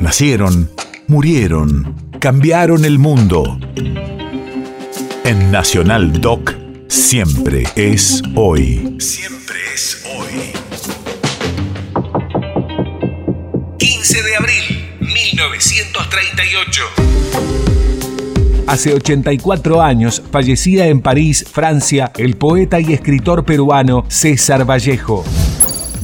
Nacieron, murieron, cambiaron el mundo. En Nacional Doc, siempre es hoy. Siempre es hoy. 15 de abril, 1938. Hace 84 años fallecía en París, Francia, el poeta y escritor peruano César Vallejo.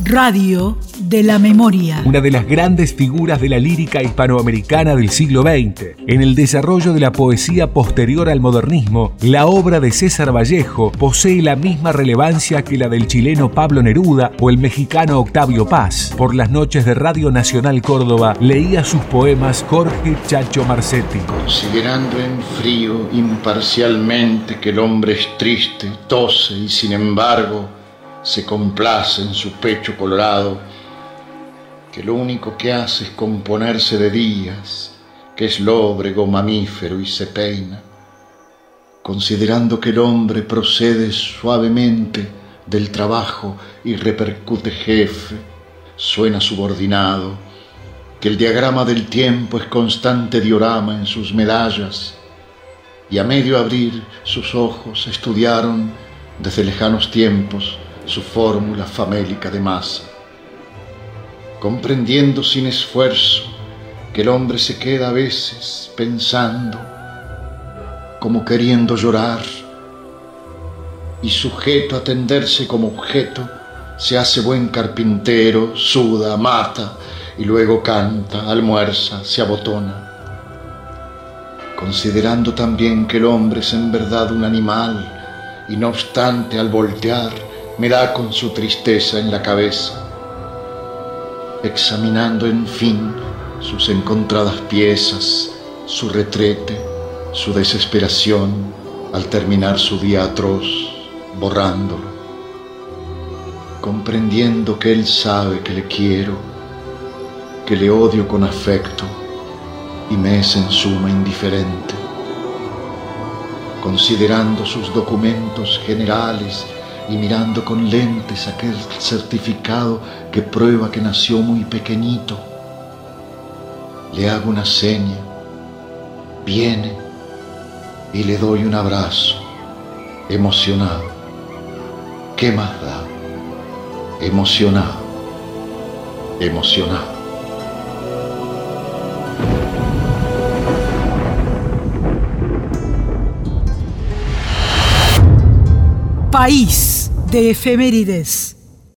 Radio de la memoria. Una de las grandes figuras de la lírica hispanoamericana del siglo XX. En el desarrollo de la poesía posterior al modernismo, la obra de César Vallejo posee la misma relevancia que la del chileno Pablo Neruda o el mexicano Octavio Paz. Por las noches de Radio Nacional Córdoba leía sus poemas Jorge Chacho Marcetti. Considerando en frío imparcialmente que el hombre es triste, tose y sin embargo se complace en su pecho colorado, que lo único que hace es componerse de días, que es lóbrego, mamífero y se peina, considerando que el hombre procede suavemente del trabajo y repercute jefe, suena subordinado, que el diagrama del tiempo es constante diorama en sus medallas, y a medio abrir sus ojos estudiaron desde lejanos tiempos su fórmula famélica de masa, comprendiendo sin esfuerzo que el hombre se queda a veces pensando, como queriendo llorar, y sujeto a tenderse como objeto, se hace buen carpintero, suda, mata, y luego canta, almuerza, se abotona considerando también que el hombre es en verdad un animal y no obstante al voltear me da con su tristeza en la cabeza, examinando en fin sus encontradas piezas, su retrete, su desesperación al terminar su día atroz, borrándolo, comprendiendo que él sabe que le quiero, que le odio con afecto y me es en suma indiferente, considerando sus documentos generales y mirando con lentes aquel certificado que prueba que nació muy pequeñito. Le hago una seña, viene y le doy un abrazo, emocionado. ¿Qué más da? Emocionado, emocionado. País de efemérides.